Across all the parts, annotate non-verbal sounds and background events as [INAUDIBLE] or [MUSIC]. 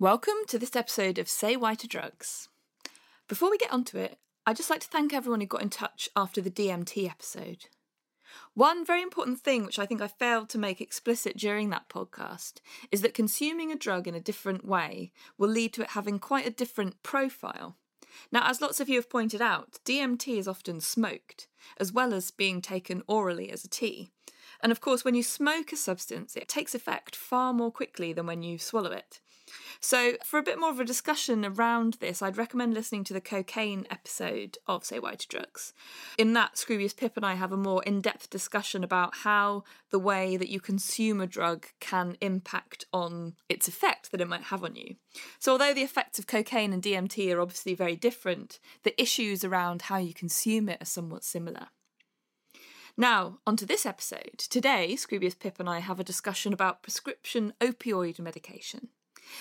Welcome to this episode of Say Why to Drugs. Before we get onto it, I'd just like to thank everyone who got in touch after the DMT episode. One very important thing which I think I failed to make explicit during that podcast is that consuming a drug in a different way will lead to it having quite a different profile. Now, as lots of you have pointed out, DMT is often smoked, as well as being taken orally as a tea. And of course, when you smoke a substance, it takes effect far more quickly than when you swallow it. So, for a bit more of a discussion around this, I'd recommend listening to the cocaine episode of Say Why to Drugs. In that, Scroobius Pip and I have a more in depth discussion about how the way that you consume a drug can impact on its effect that it might have on you. So, although the effects of cocaine and DMT are obviously very different, the issues around how you consume it are somewhat similar. Now, onto this episode. Today, Scroobius Pip and I have a discussion about prescription opioid medication.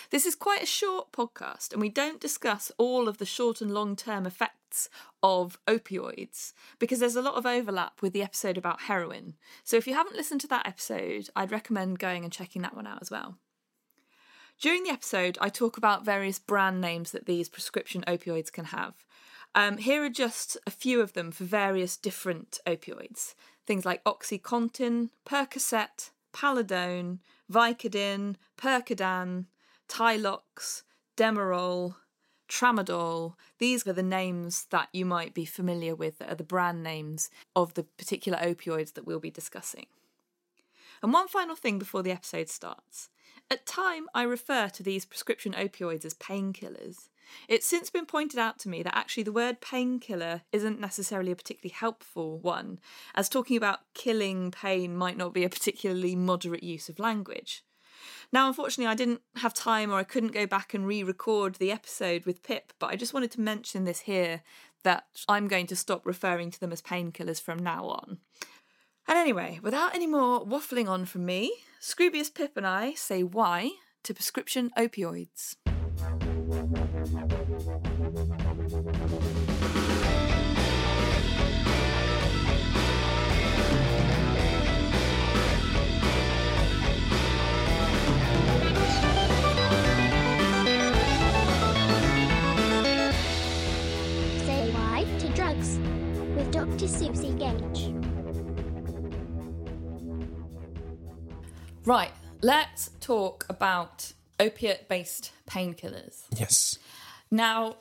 This is quite a short podcast, and we don't discuss all of the short and long term effects of opioids because there's a lot of overlap with the episode about heroin. So if you haven't listened to that episode, I'd recommend going and checking that one out as well. During the episode, I talk about various brand names that these prescription opioids can have. Um, here are just a few of them for various different opioids. Things like Oxycontin, Percocet, Palladone, Vicodin, Percodan, Tylox, Demerol, Tramadol. These are the names that you might be familiar with, that are the brand names of the particular opioids that we'll be discussing. And one final thing before the episode starts. At time, I refer to these prescription opioids as painkillers. It's since been pointed out to me that actually the word painkiller isn't necessarily a particularly helpful one, as talking about killing pain might not be a particularly moderate use of language. Now, unfortunately, I didn't have time or I couldn't go back and re record the episode with Pip, but I just wanted to mention this here that I'm going to stop referring to them as painkillers from now on. And anyway, without any more waffling on from me, Scroobius Pip and I say why to prescription opioids. Dr. Suzi Gage. Right, let's talk about opiate based painkillers. Yes. Now,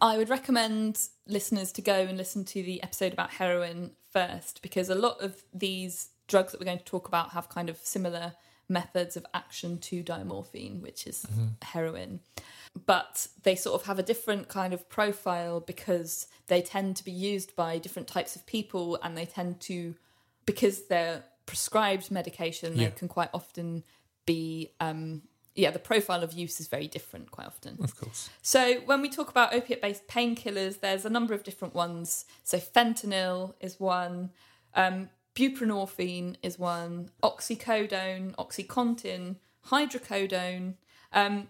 I would recommend listeners to go and listen to the episode about heroin first because a lot of these drugs that we're going to talk about have kind of similar methods of action to diamorphine, which is mm-hmm. heroin. But they sort of have a different kind of profile because they tend to be used by different types of people and they tend to, because they're prescribed medication, Yeah. they can quite often be um, yeah, the profile of use is very different quite often. Of course. So when we talk about opiate based painkillers, there's a number of different ones. So fentanyl is one, um, buprenorphine is one, oxycodone, oxycontin, hydrocodone. Um,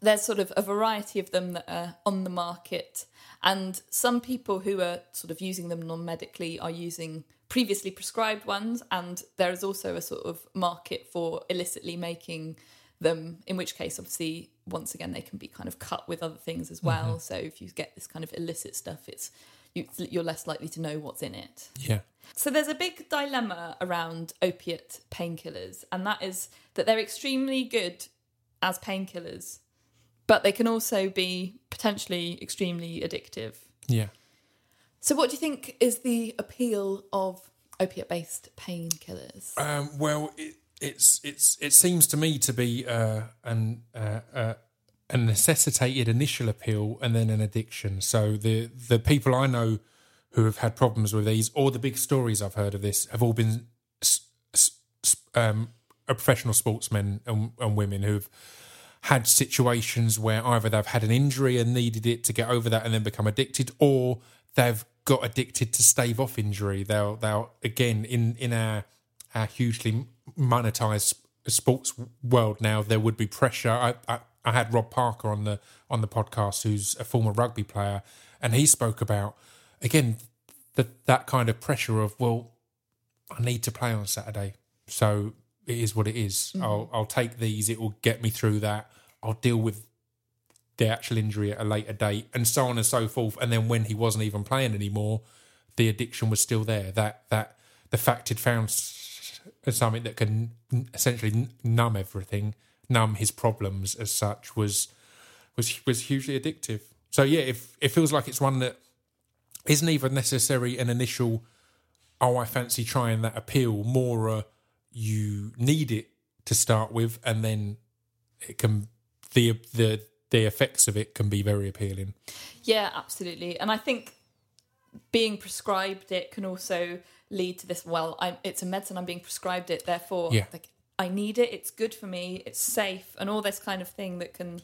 there's sort of a variety of them that are on the market, and some people who are sort of using them non medically are using previously prescribed ones, and there is also a sort of market for illicitly making them, in which case, obviously, once again, they can be kind of cut with other things as well. Mm-hmm. So if you get this kind of illicit stuff, it's you, you're less likely to know what's in it. Yeah. So there's a big dilemma around opiate painkillers, and that is that they're extremely good as painkillers, but they can also be potentially extremely addictive. Yeah. So, what do you think is the appeal of opiate-based painkillers? Um, well, it, it's it's it seems to me to be uh, an uh, uh, a necessitated initial appeal and then an addiction. So the the people I know who have had problems with these, or the big stories I've heard of this, have all been s- um, a professional sportsmen and, and women who've had situations where either they've had an injury and needed it to get over that and then become addicted, or they've got addicted to stave off injury. They'll they'll again in in our our hugely monetized sports world now, there would be pressure. I, I I had Rob Parker on the on the podcast, who's a former rugby player, and he spoke about again that that kind of pressure of well, I need to play on Saturday, so it is what it is. Mm. I'll I'll take these. It will get me through that. I'll deal with the actual injury at a later date, and so on and so forth. And then when he wasn't even playing anymore, the addiction was still there. That that the fact he'd found something that can essentially numb everything, numb his problems as such, was was was hugely addictive. So yeah, if it feels like it's one that isn't even necessary an initial. Oh, I fancy trying that appeal. More, you need it to start with, and then it can the the the effects of it can be very appealing. Yeah, absolutely. And I think being prescribed it can also lead to this. Well, I'm, it's a medicine. I'm being prescribed it, therefore, Yeah. like I need it. It's good for me. It's safe, and all this kind of thing that can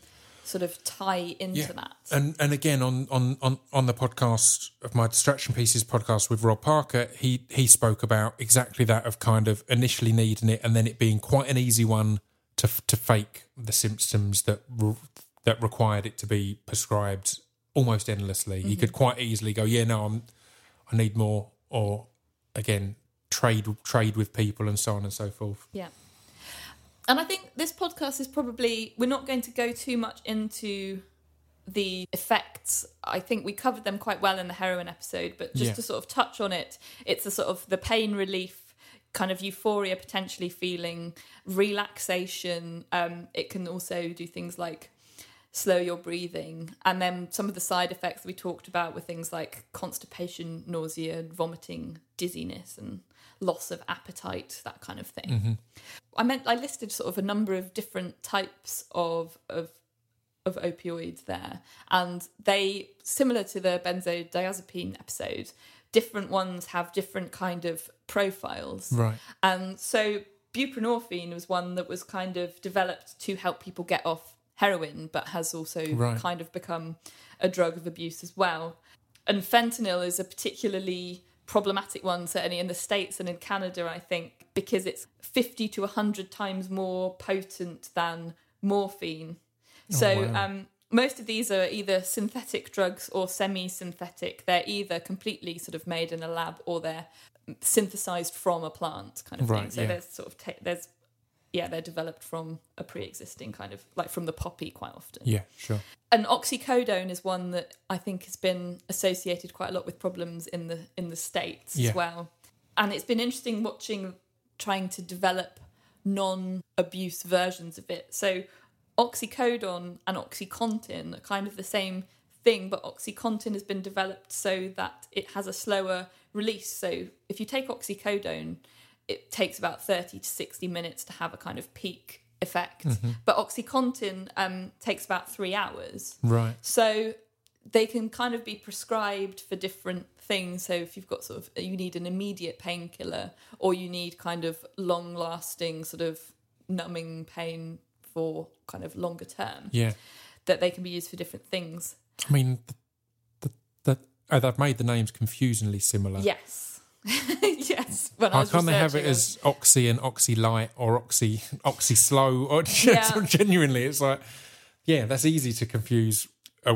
sort of tie into that. And and again on on on on the podcast of my distraction pieces podcast with Rob Parker, he he spoke about exactly that of kind of initially needing it and then it being quite an easy one to to fake the symptoms that re- that required it to be prescribed almost endlessly. You mm-hmm. could quite easily go, yeah, no, I'm I need more, or again trade trade with people and so on and so forth. Yeah. And I think this podcast is probably, we're not going to go too much into the effects. I think we covered them quite well in the heroin episode, but just Yeah. to sort of touch on it, it's a sort of the pain relief, kind of euphoria potentially feeling, relaxation. Um, it can also do things like slow your breathing. And then some of the side effects we talked about were things like constipation, nausea, vomiting, dizziness, and loss of appetite, that kind of thing. Mm-hmm. I meant I listed sort of a number of different types of of of opioids there, and they similar to the benzodiazepine episode. Different ones have different kind of profiles, Right. and so buprenorphine was one that was kind of developed to help people get off heroin, but has also Right. kind of become a drug of abuse as well. And fentanyl is a particularly problematic one, certainly in the States and in Canada, I think, because it's 50 to 100 times more potent than morphine. So, wow. um, most of these are either synthetic drugs or semi synthetic. They're either completely sort of made in a lab or they're synthesized from a plant kind of thing. So yeah. there's sort of, ta- there's, yeah, they're developed from a pre existing kind of like from the poppy quite often. Yeah, sure. And oxycodone is one that I think has been associated quite a lot with problems in the in the states Yeah. as well. And it's been interesting watching trying to develop non-abuse versions of it. So oxycodone and oxycontin are kind of the same thing, but oxycontin has been developed so that it has a slower release. So if you take oxycodone, it takes about 30 to 60 minutes to have a kind of peak effect. But oxycontin um, takes about three hours. Right. So they can kind of be prescribed for different things. So if you've got sort of you need an immediate painkiller or you need kind of long lasting sort of numbing pain for kind of longer term, Yeah. that they can be used for different things. I mean, the, the, the, oh, they've made the names confusingly similar. Yes. [LAUGHS] yes. When I was can't they have it as oxy and oxy light or oxy oxy slow? Or [LAUGHS] Yeah. genuinely, it's like, yeah, that's easy to confuse a,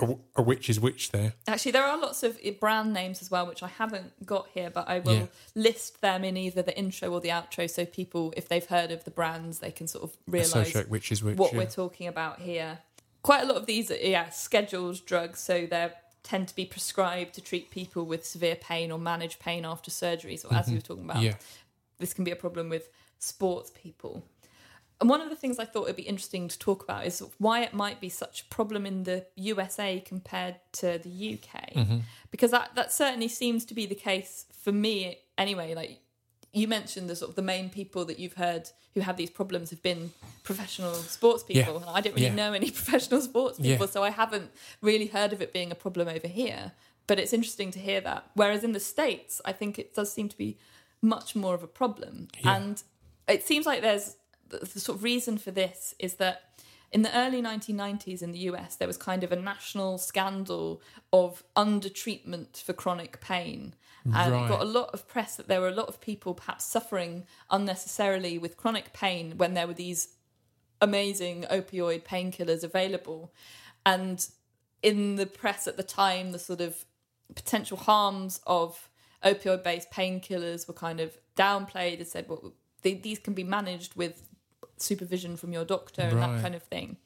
a, a which is which there. Actually, there are lots of brand names as well, which I haven't got here, but I will Yeah. list them in either the intro or the outro, so people, if they've heard of the brands, they can sort of Associate which is which. what yeah. we're talking about here. Quite a lot of these are yeah scheduled drugs, so they're tend to be prescribed to treat people with severe pain or manage pain after surgeries, or as mm-hmm. you were talking about, Yeah. this can be a problem with sports people. And one of the things I thought would be interesting to talk about is why it might be such a problem in the USA compared to the UK, mm-hmm. because that that certainly seems to be the case for me anyway. Like you mentioned, the sort of the main people that you've heard who have these problems have been professional sports people, Yeah. and I don't really Yeah. know any [LAUGHS] professional sports Yeah. people, so I haven't really heard of it being a problem over here. But it's interesting to hear that. Whereas in the states, I think it does seem to be much more of a problem, Yeah. and it seems like there's the, the sort of reason for this is that in the early 1990s in the US, there was kind of a national scandal of undertreatment for chronic pain. And it got a lot of press that there were a lot of people perhaps suffering unnecessarily with chronic pain when there were these amazing opioid painkillers available. And in the press at the time, the sort of potential harms of opioid based painkillers were kind of downplayed and said, well, they, these can be managed with supervision from your doctor and that kind of thing.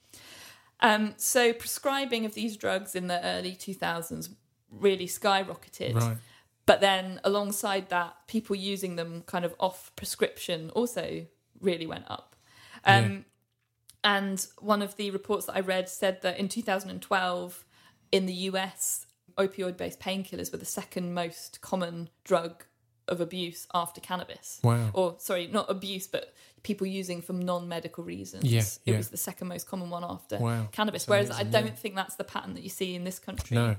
Um, so prescribing of these drugs in the early 2000s really skyrocketed. Right. But then alongside that, people using them kind of off prescription also really went up. Um, And one of the reports that I read said that in 2012, in the US, opioid based painkillers were the second most common drug of abuse after cannabis. Wow. Or, sorry, not abuse, but people using for non medical reasons. Yeah, It was the second most common one after Wow, cannabis. that's Whereas amazing, I don't yeah. think that's the pattern that you see in this country. No.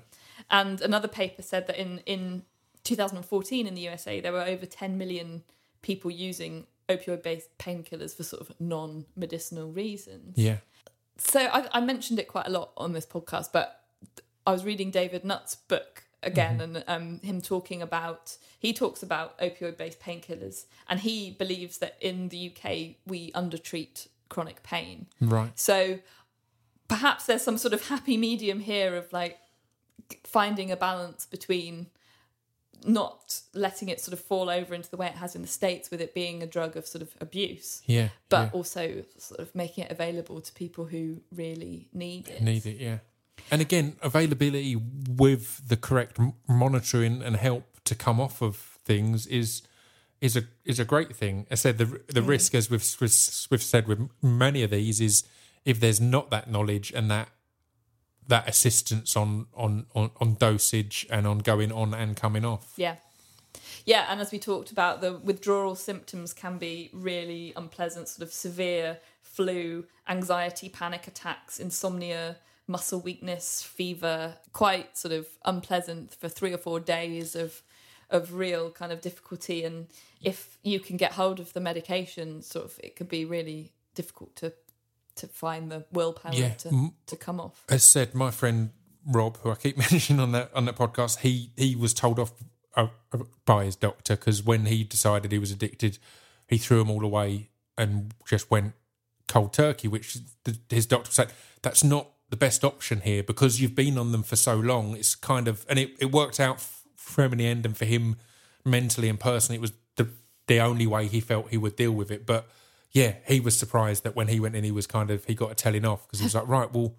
And another paper said that in, in 2014 in the USA, there were over 10 million people using opioid based painkillers for sort of non medicinal reasons. Yeah. So I, I mentioned it quite a lot on this podcast, but I was reading David Nutt's book again and um, him talking about, he talks about opioid based painkillers and he believes that in the UK we undertreat chronic pain. Right. So perhaps there's some sort of happy medium here of like finding a balance between not letting it sort of fall over into the way it has in the states with it being a drug of sort of abuse Yeah. but yeah. also sort of making it available to people who really need it need it. Yeah. And again, availability with the correct monitoring and help to come off of things is is a is a great thing. I said the the risk, as we've, we've we've said with many of these, is if there's not that knowledge and that that assistance on on on, on dosage and on going on and coming off. yeah yeah and as we talked about the withdrawal symptoms can be really unpleasant sort of severe flu anxiety panic attacks insomnia muscle weakness fever quite sort of unpleasant for three or four days of of real kind of difficulty and if you can get hold of the medication sort of it could be really difficult to to find the willpower Yeah. to, to come off as said, my friend Rob, who I keep [LAUGHS] mentioning on that on that podcast, he he was told off uh, by his doctor because when he decided he was addicted, he threw them all away and just went cold turkey. Which his doctor said that's not the best option here because you've been on them for so long. It's kind of and it, it worked out for him in the end, and for him mentally and personally, it was the the only way he felt he would deal with it. But yeah, he was surprised that when he went in, he was kind of he got a telling off because he was like, right, well.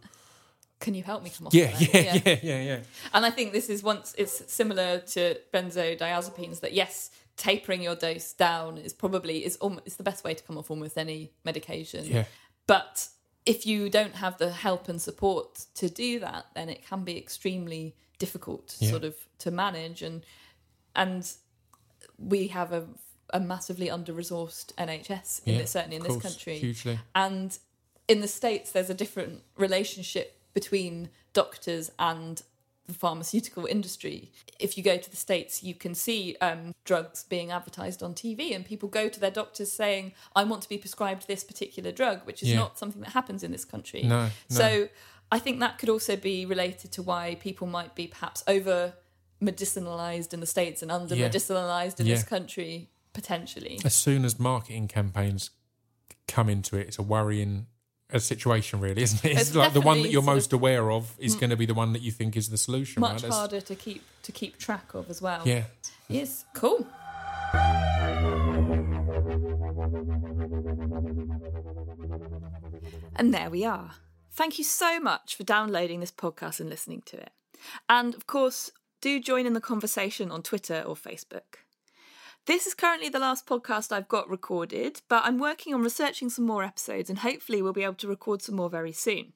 can you help me come off Yeah, [LAUGHS] it? yeah, yeah, yeah, yeah. And I think this is once it's similar to benzodiazepines that yes, tapering your dose down is probably is almost is the best way to come off almost any medication. Yeah. But if you don't have the help and support to do that, then it can be extremely difficult Yeah. sort of to manage and and we have a a massively under resourced NHS in Yeah, this, certainly in of this country. hugely. And in the States, there's a different relationship between doctors and the pharmaceutical industry. If you go to the States, you can see um, drugs being advertised on TV, and people go to their doctors saying, I want to be prescribed this particular drug, which is Yeah. not something that happens in this country. No, no. So I think that could also be related to why people might be perhaps over medicinalized in the States and under Yeah. medicinalized in this country, potentially. As soon as marketing campaigns come into it, it's a worrying a situation, really, isn't it? It's, It's like the one that you're most aware of is mm. going to be the one that you think is the solution. Much That's- harder to keep to keep track of as well. Yeah. Yes, cool. And there we are. Thank you so much for downloading this podcast and listening to it. And of course, do join in the conversation on Twitter or Facebook. This is currently the last podcast I've got recorded, but I'm working on researching some more episodes and hopefully we'll be able to record some more very soon.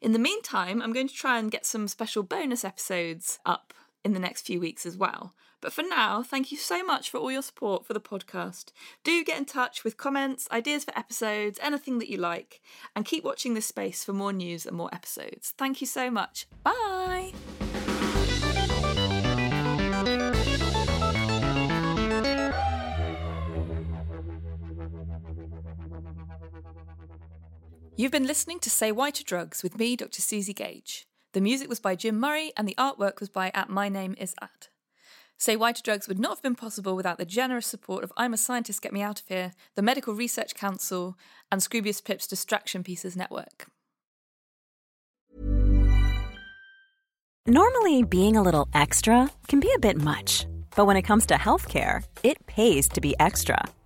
In the meantime, I'm going to try and get some special bonus episodes up in the next few weeks as well. But for now, thank you so much for all your support for the podcast. Do get in touch with comments, ideas for episodes, anything that you like, and keep watching this space for more news and more episodes. Thank you so much. Bye! You've been listening to Say Why to Drugs with me, Dr. Suzi Gage. The music was by Jim Murray and the artwork was by at My Name Is At. Say Why to Drugs would not have been possible without the generous support of I'm a Scientist Get Me Out of Here, the Medical Research Council, and Scroobius Pip's Distraction Pieces Network. Normally, being a little extra can be a bit much, but when it comes to healthcare, it pays to be extra.